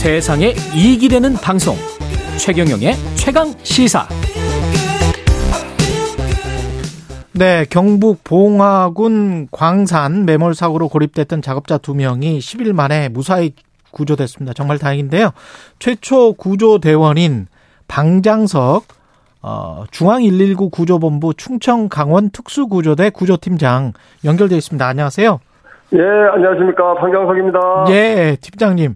세상에 이익이 되는 방송 최경영의 최강 시사 네, 경북 봉화군 광산 매몰 사고로 고립됐던 작업자 두 명이 10일 만에 무사히 구조됐습니다. 정말 다행인데요. 최초 구조 대원인 방장석 어, 중앙 119 구조본부 충청 강원 특수구조대 구조팀장 연결돼 있습니다. 안녕하세요. 예, 안녕하십니까. 방장석입니다. 예, 팀장님.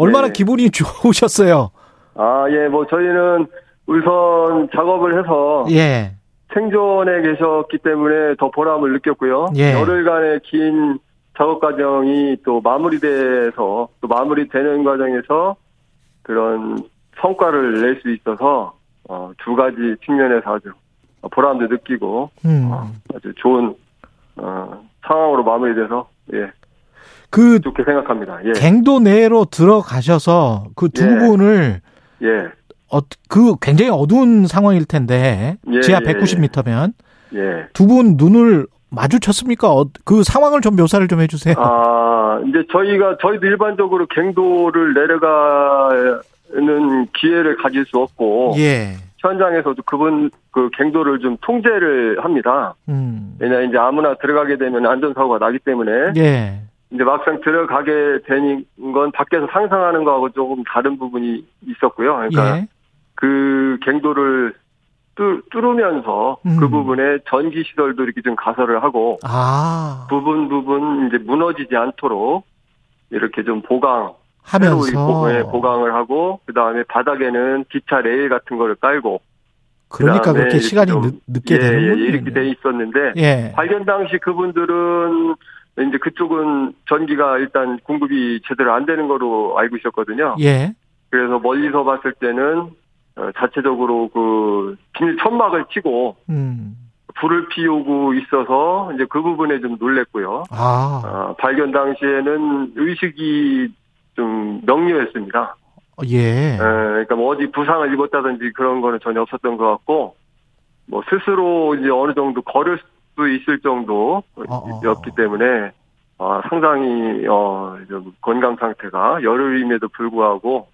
얼마나 네. 기분이 좋으셨어요? 아, 예, 뭐 저희는 우선 작업을 해서 예. 생존에 계셨기 때문에 더 보람을 느꼈고요. 예. 열흘간의 긴 작업 과정이 또 마무리돼서 또 마무리되는 과정에서 그런 성과를 낼 수 있어서 어, 두 가지 측면에서 아주 보람도 느끼고 음. 어, 아주 좋은 어, 상황으로 마무리돼서 예, 그 좋게 생각합니다. 예, 갱도 내로 들어가셔서 그두 예. 분을 예, 어, 그 굉장히 어두운 상황일 텐데 예, 지하 예, 190m면 예. 두 분 눈을 마주쳤습니까? 어, 그 상황을 좀 묘사를 좀 해주세요. 아, 이제 저희가, 저희도 일반적으로 갱도를 내려가는 기회를 가질 수 없고, 예. 현장에서도 그분, 그 갱도를 좀 통제를 합니다. 음. 왜냐, 이제 아무나 들어가게 되면 안전 사고가 나기 때문에, 예. 이제 막상 들어가게 되는 건 밖에서 상상하는 거하고 조금 다른 부분이 있었고요. 그러니까 예. 그 갱도를 뚫, 뚫으면서 그 음. 부분에 전기 시설도 이렇게 좀 가설을 하고, 아. 부분 부분 이제 무너지지 않도록 이렇게 좀 보강 하면서. 보- 예, 보강을 하고 그 다음에 바닥에는 기차 레일 같은 거를 깔고 그러니까 그렇게 시간이 좀- 늦, 늦게 예, 되는군요. 예, 이렇게 돼 있었는데 예. 발견 당시 그분들은 이제 그쪽은 전기가 일단 공급이 제대로 안 되는 거로 알고 있었거든요. 예. 그래서 멀리서 봤을 때는 어, 자체적으로 그 비닐 천막을 치고 음. 불을 피우고 있어서 이제 그 부분에 좀 놀랬고요. 아. 어, 발견 당시에는 의식이 좀 명료했습니다. 예. 에, 그러니까 뭐 어디 부상을 입었다든지 그런 거는 전혀 없었던 것 같고, 뭐 스스로 이제 어느 정도 걸을 수 있을 어, 어. 정도였기 때문에 아, 상당히 어, 좀 건강 상태가 열흘임에도 불구하고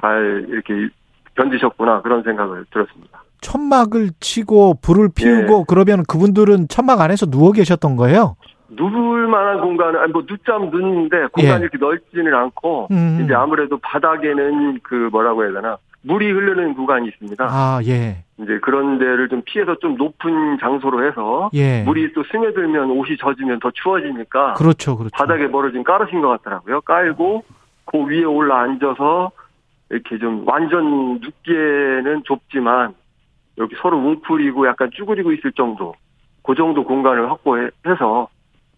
잘 이렇게 견디셨구나 그런 생각을 들었습니다. 천막을 치고 불을 피우고 예. 그러면 그분들은 천막 안에서 누워 계셨던 거예요? 누울 만한 공간은 아니 뭐 늦잠 누는데 공간이 예. 이렇게 넓지는 않고 음. 이제 아무래도 바닥에는 그 뭐라고 해야 되나 물이 흐르는 구간이 있습니다. 아, 예. 이제 그런 데를 좀 피해서 좀 높은 장소로 해서 예. 물이 또 스며들면 옷이 젖으면 더 추워지니까 그렇죠, 그렇죠. 바닥에 뭐를 좀 깔으신 것 같더라고요. 깔고 그 위에 올라 앉아서 이렇게 좀 완전 눕기에는 좁지만 여기 서로 웅크리고 약간 쭈그리고 있을 정도 그 정도 공간을 확보해서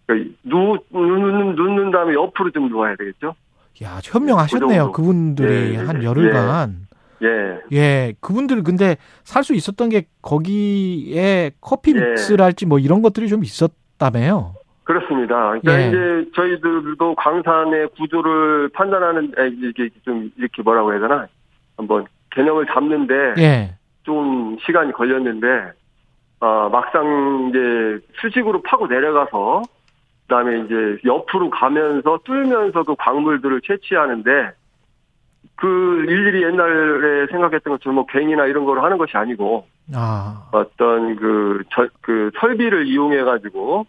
그러니까 누, 눕는, 눕는 다음에 옆으로 좀 누워야 되겠죠? 야, 현명하셨네요. 그. 그분들이 예, 한 예, 열흘간. 예. 예. 그분들 근데 살 수 있었던 게 거기에 커피 예. 믹스랄지 뭐 이런 것들이 좀 있었다며요. 그렇습니다. 그러니까 예. 이제 저희들도 광산의 구조를 판단하는 에, 이게 좀 이렇게 뭐라고 해야 되나 한번 개념을 잡는데 예. 좀 시간이 걸렸는데 아 막상 이제 수직으로 파고 내려가서 그다음에 이제 옆으로 가면서 뚫면서 그 광물들을 채취하는데 그 일일이 옛날에 생각했던 것처럼 뭐 괭이나 이런 거로 하는 것이 아니고 아. 어떤 그, 저, 그 설비를 이용해 가지고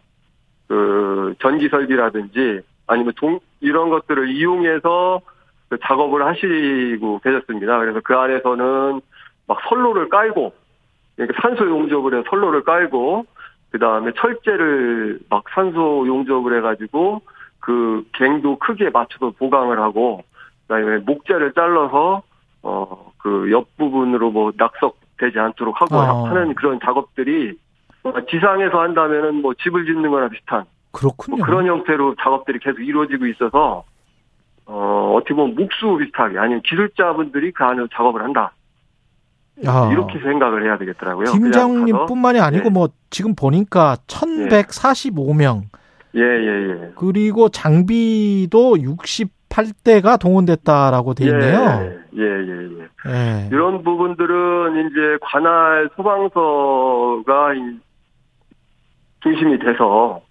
그 전기 설비라든지 아니면 동 이런 것들을 이용해서 그 작업을 하시고 계셨습니다. 그래서 그 안에서는 막 선로를 깔고 그러니까 산소 용접을 해서 선로를 깔고 그 다음에 철제를 막 산소 용접을 해가지고 그 갱도 크기에 맞춰서 보강을 하고 그다음에 목재를 잘라서 어 그 옆 부분으로 뭐 낙석되지 않도록 하고 어. 하는 그런 작업들이 지상에서 한다면은 뭐 집을 짓는 거나 비슷한 그렇군요. 뭐 그런 형태로 작업들이 계속 이루어지고 있어서 어 어떻게 보면 목수 비슷하게 아니면 기술자분들이 그 안에서 작업을 한다 야. 이렇게 생각을 해야 되겠더라고요. 팀장님뿐만이 아니고 예. 뭐 지금 보니까 1145명 예 예 예. 그리고 장비도 68대가 동원됐다라고 돼 있네요. 예, 예, 예, 예. 예. 이런 부분들은 이제 관할 소방서가 이- 중심이 돼서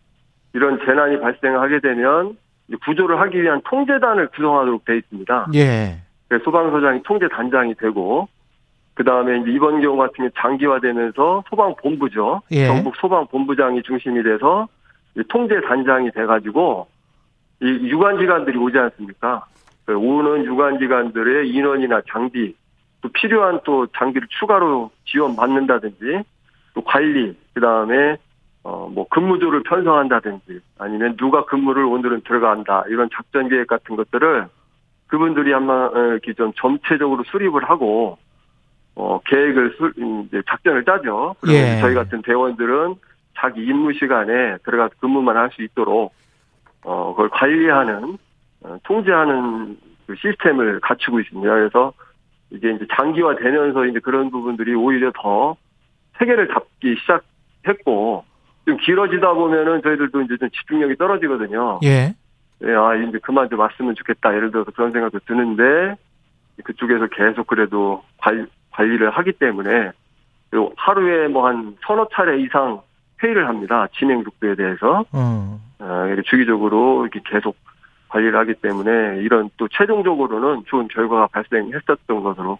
이런 재난이 발생하게 되면 구조를 하기 위한 통제단을 구성하도록 되어 있습니다. 예. 소방서장이 통제단장이 되고 그 다음에 이번 경우 같은 경우 장기화되면서 소방본부죠. 예. 전국 소방본부장이 중심이 돼서 이 통제단장이 돼가지고 이 유관기관들이 오지 않습니까? 그 오는 유관기관들의 인원이나 장비 또 필요한 또 장비를 추가로 지원받는다든지 또 관리 그 다음에 어 뭐 근무조를 편성한다든지 아니면 누가 근무를 오늘은 들어간다 이런 작전 계획 같은 것들을 그분들이 아마 어, 이렇게 좀 전체적으로 수립을 하고 어 계획을 수, 이제 작전을 짜죠. 그리고 예. 저희 같은 대원들은 자기 임무 시간에 들어가서 근무만 할 수 있도록 어 그걸 관리하는 어, 통제하는 그 시스템을 갖추고 있습니다. 그래서 이게 이제 장기화 되면서 이제 그런 부분들이 오히려 더 세계를 잡기 시작했고 좀 길어지다 보면은 저희들도 이제 좀 집중력이 떨어지거든요. 예. 예, 아, 이제 그만 좀 왔으면 좋겠다. 예를 들어서 그런 생각도 드는데, 그쪽에서 계속 그래도 관, 관리를 하기 때문에, 하루에 뭐 한 서너 차례 이상 회의를 합니다. 진행 속도에 대해서. 음. 어, 이렇게 주기적으로 이렇게 계속 관리를 하기 때문에, 이런 또 최종적으로는 좋은 결과가 발생했었던 것으로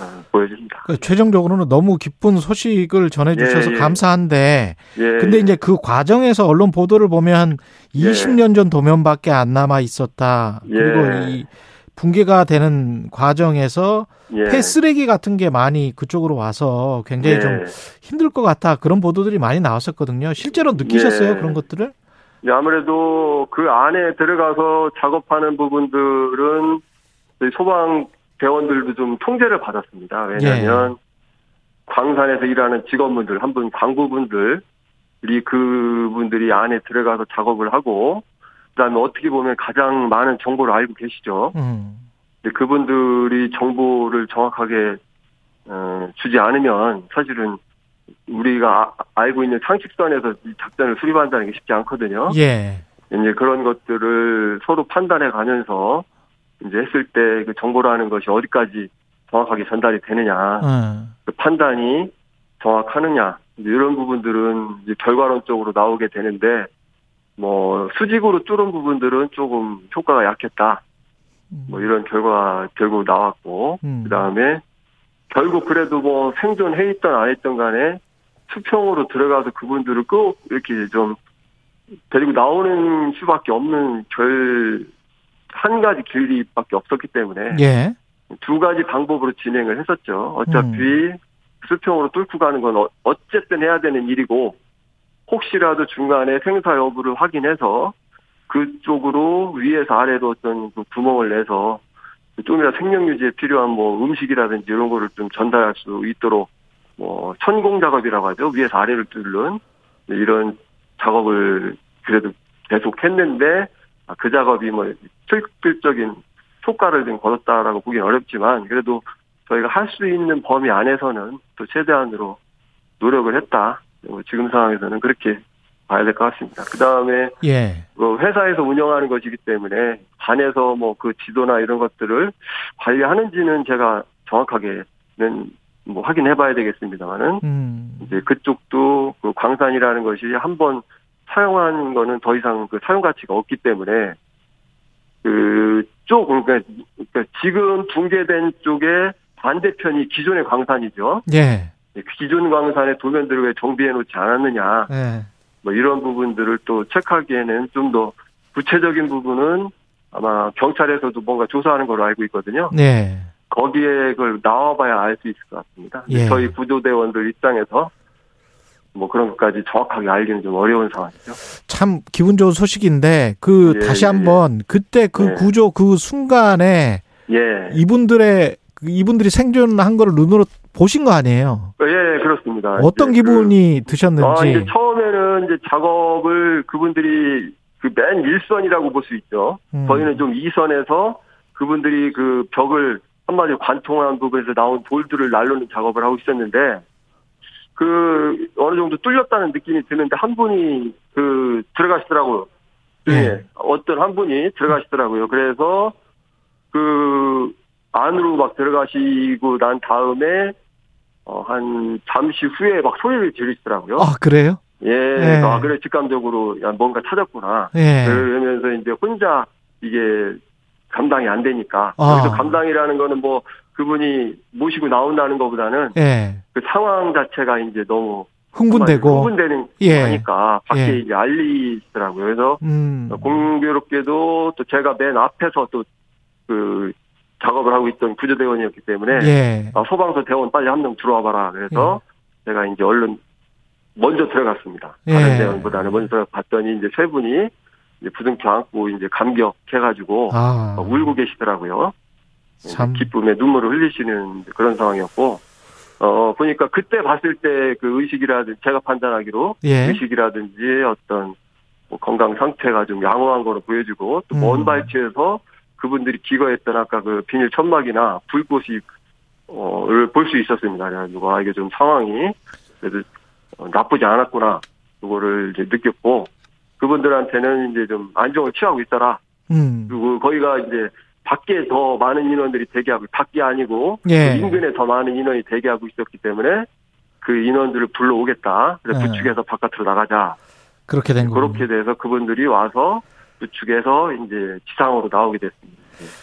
어, 보여집니다. 그 최종적으로는 너무 기쁜 소식을 전해주셔서 예, 예. 감사한데, 예. 근데 이제 그 과정에서 언론 보도를 보면 예. 20년 전 도면밖에 안 남아 있었다. 그리고 예. 이 붕괴가 되는 과정에서 예. 폐쓰레기 같은 게 많이 그쪽으로 와서 굉장히 예. 좀 힘들 것 같다. 그런 보도들이 많이 나왔었거든요. 실제로 느끼셨어요? 예. 그런 것들을? 네, 아무래도 그 안에 들어가서 작업하는 부분들은 소방 대원들도 좀 통제를 받았습니다. 왜냐하면 광산에서 일하는 직원분들, 한 분 광부분들이 그분들이 안에 들어가서 작업을 하고 그다음에 어떻게 보면 가장 많은 정보를 알고 계시죠. 음. 근데 그분들이 정보를 정확하게 어, 주지 않으면 사실은 우리가 아- 알고 있는 상식선에서 이 작전을 수립한다는 게 쉽지 않거든요. 예. 이제 그런 것들을 서로 판단해 가면서 이제 했을 때 그 정보라는 것이 어디까지 정확하게 전달이 되느냐, 음. 그 판단이 정확하느냐, 이런 부분들은 이제 결과론적으로 나오게 되는데, 뭐, 수직으로 뚫은 부분들은 조금 효과가 약했다. 뭐 이런 결과 결국 나왔고, 음. 그 다음에 결국 그래도 뭐 생존해 있던 안 했던 간에 수평으로 들어가서 그분들을 꼭 이렇게 좀 데리고 나오는 수밖에 없는 결, 한 가지 길이밖에 없었기 때문에 예. 두 가지 방법으로 진행을 했었죠. 어차피 음. 수평으로 뚫고 가는 건 어- 어쨌든 해야 되는 일이고 혹시라도 중간에 생사 여부를 확인해서 그쪽으로 위에서 아래로 어떤 그 구멍을 내서 좀이라 생명 유지에 필요한 뭐 음식이라든지 이런 거를 좀 전달할 수 있도록 뭐 천공 작업이라고 하죠. 위에서 아래를 뚫는 이런 작업을 그래도 계속 했는데 아, 그 작업이 뭐 실질적인 효과를 좀 거뒀다라고 보기는 어렵지만 그래도 저희가 할 수 있는 범위 안에서는 또 최대한으로 노력을 했다. 뭐 지금 상황에서는 그렇게 봐야 될 것 같습니다. 그 다음에 예. 뭐 회사에서 운영하는 것이기 때문에 관에서 뭐 그 지도나 이런 것들을 관리하는지는 제가 정확하게는 뭐 확인해 봐야 되겠습니다만은 음. 이제 그쪽도 그 광산이라는 것이 한번 사용한 거는 더 이상 그 사용 가치가 없기 때문에 그쪽 그러니까, 그러니까 지금 붕괴된 쪽의 반대편이 기존의 광산이죠. 예. 그 기존 광산의 도면들을 왜 정비해 놓지 않았느냐. 예. 뭐 이런 부분들을 또 체크하기에는 좀 더 구체적인 부분은 아마 경찰에서도 뭔가 조사하는 걸로 알고 있거든요. 네. 거기에 그걸 나와봐야 알 수 있을 것 같습니다. 예. 저희 구조대원들 입장에서 뭐 그런 것까지 정확하게 알기는 좀 어려운 상황이죠. 참 기분 좋은 소식인데 그 예, 다시 예, 한번 그때 그 예. 구조 그 순간에 예. 이분들의 그 이분들이 생존한 거를 눈으로 보신 거 아니에요? 예, 그렇습니다. 어떤 이제 그- 기분이 아, 드셨는지. 이제 처음에는 이제 작업을 그분들이 그맨 일선이라고 볼 수 있죠. 음. 저희는 좀 이선에서 그분들이 그 벽을 한마디로 관통한 부분에서 나온 돌들을 날르는 작업을 하고 있었는데 그 어느 정도 뚫렸다는 느낌이 드는데 한 분이 그 들어가시더라고요. 예. 예. 어떤 한 분이 들어가시더라고요. 그래서 그 안으로 막 들어가시고 난 다음에 어, 한 잠시 후에 막 소리를 지르시더라고요. 아 그래요? 예, 예. 아, 그래, 직감적으로, 야, 뭔가 찾았구나. 예. 그러면서 이제 혼자 이게 감당이 안 되니까. 아. 여기서 감당이라는 거는 뭐, 그분이 모시고 나온다는 것보다는 예. 그 상황 자체가 이제 너무 흥분되고. 흥분되는 예. 거니까 밖에 예. 이제 알리시더라고요. 그래서 음. 공교롭게도 또 제가 맨 앞에서 또 그 작업을 하고 있던 구조대원이었기 때문에 예. 아, 소방서 대원 빨리 한 명 들어와 봐라. 그래서 제가 이제 얼른 먼저 들어갔습니다. 다른 예. 대원보다는 먼저 들어갔더니 이제 세 분이 이제 부둥켜 안고 이제 감격해가지고 아. 어, 울고 계시더라고요. 참. 기쁨에 눈물을 흘리시는 그런 상황이었고, 어, 보니까 그때 봤을 때 그 의식이라든지, 제가 판단하기로 예. 의식이라든지 어떤 뭐 건강 상태가 좀 양호한 거로 보여지고, 또먼 음. 발치에서 그분들이 기거했던 아까 그 비닐 천막이나 불꽃이, 어, 를 볼 수 있었습니다. 그래가지고, 아, 이게 좀 상황이 그래도 어, 나쁘지 않았구나. 그거를 이제 느꼈고, 그분들한테는 이제 좀 안정을 취하고 있더라. 음. 그리고 거기가 이제 밖에 더 많은 인원들이 대기하고 밖이 아니고 예. 그 인근에 더 많은 인원이 대기하고 있었기 때문에 그 인원들을 불러오겠다. 그래서 예. 부축해서 바깥으로 나가자. 그렇게 된 거군요. 그렇게 돼서 그분들이 와서 부축해서 이제 지상으로 나오게 됐습니다.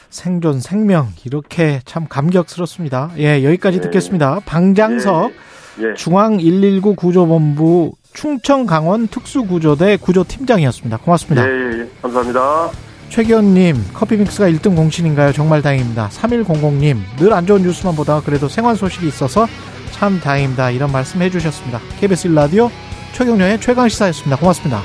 생존, 생명 이렇게 참 감격스럽습니다. 예, 여기까지 네. 듣겠습니다. 방장석 예, 예. 중앙 119 구조본부 충청 강원 특수구조대 구조팀장이었습니다. 고맙습니다. 예, 예, 예. 감사합니다. 최기현님, 커피믹스가 1등 공신인가요? 정말 다행입니다. 3100님, 늘 안 좋은 뉴스만 보다가 그래도 생활 소식이 있어서 참 다행입니다. 이런 말씀 해주셨습니다. KBS 1라디오 최경련의 최강시사였습니다. 고맙습니다.